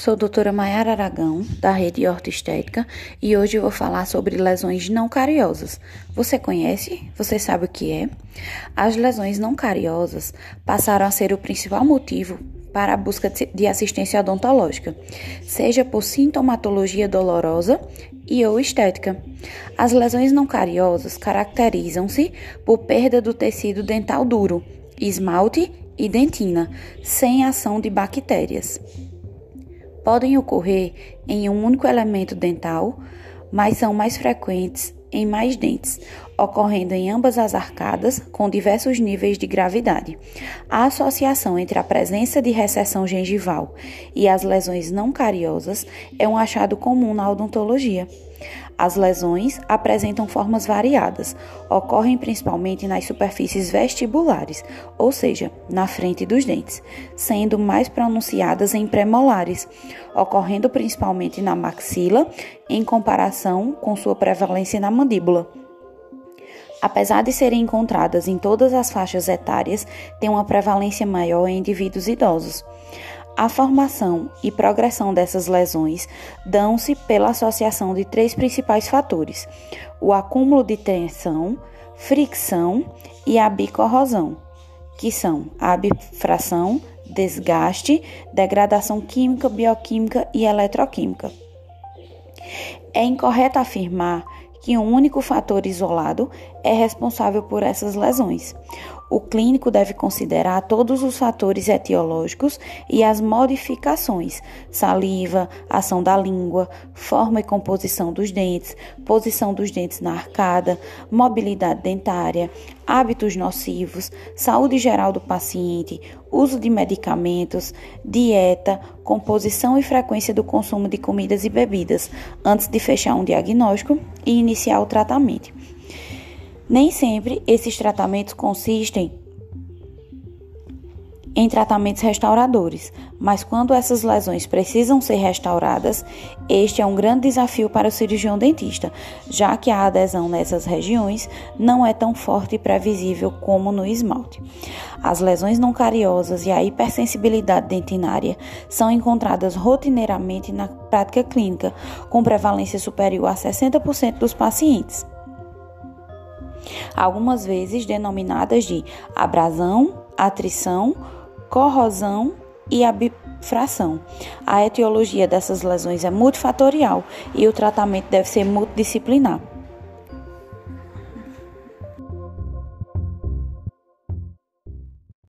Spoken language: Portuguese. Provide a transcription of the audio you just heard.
Sou doutora Mayara Aragão, da Rede Ortoestética, e hoje eu vou falar sobre lesões não cariosas. Você conhece? Você sabe o que é? As lesões não cariosas passaram a ser o principal motivo para a busca de assistência odontológica, seja por sintomatologia dolorosa e ou estética. As lesões não cariosas caracterizam-se por perda do tecido dental duro, esmalte e dentina, sem ação de bactérias podem ocorrer em um único elemento dental, mas são mais frequentes em mais dentes, ocorrendo em ambas as arcadas com diversos níveis de gravidade. A associação entre a presença de recessão gengival e as lesões não cariosas é um achado comum na odontologia. As lesões apresentam formas variadas, ocorrem principalmente nas superfícies vestibulares, ou seja, na frente dos dentes, sendo mais pronunciadas em premolares, ocorrendo principalmente na maxila, em comparação com sua prevalência na mandíbula. Apesar de serem encontradas em todas as faixas etárias, têm uma prevalência maior em indivíduos idosos. A formação e progressão dessas lesões dão-se pela associação de três principais fatores: o acúmulo de tensão, fricção e a bicorrosão, que são a bifração, desgaste, degradação química, bioquímica e eletroquímica. É incorreto afirmar que um único fator isolado é responsável por essas lesões. O clínico deve considerar todos os fatores etiológicos e as modificações: saliva, ação da língua, forma e composição dos dentes, posição dos dentes na arcada, mobilidade dentária, hábitos nocivos, saúde geral do paciente, uso de medicamentos, dieta, composição e frequência do consumo de comidas e bebidas, antes de fechar um diagnóstico e iniciar o tratamento. Nem sempre esses tratamentos consistem em tratamentos restauradores, mas quando essas lesões precisam ser restauradas, este é um grande desafio para o cirurgião dentista, já que a adesão nessas regiões não é tão forte e previsível como no esmalte. As lesões não cariosas e a hipersensibilidade dentinária são encontradas rotineiramente na prática clínica, com prevalência superior a 60% dos pacientes algumas vezes denominadas de abrasão, atrição, corrosão e abifração. A etiologia dessas lesões é multifatorial e o tratamento deve ser multidisciplinar.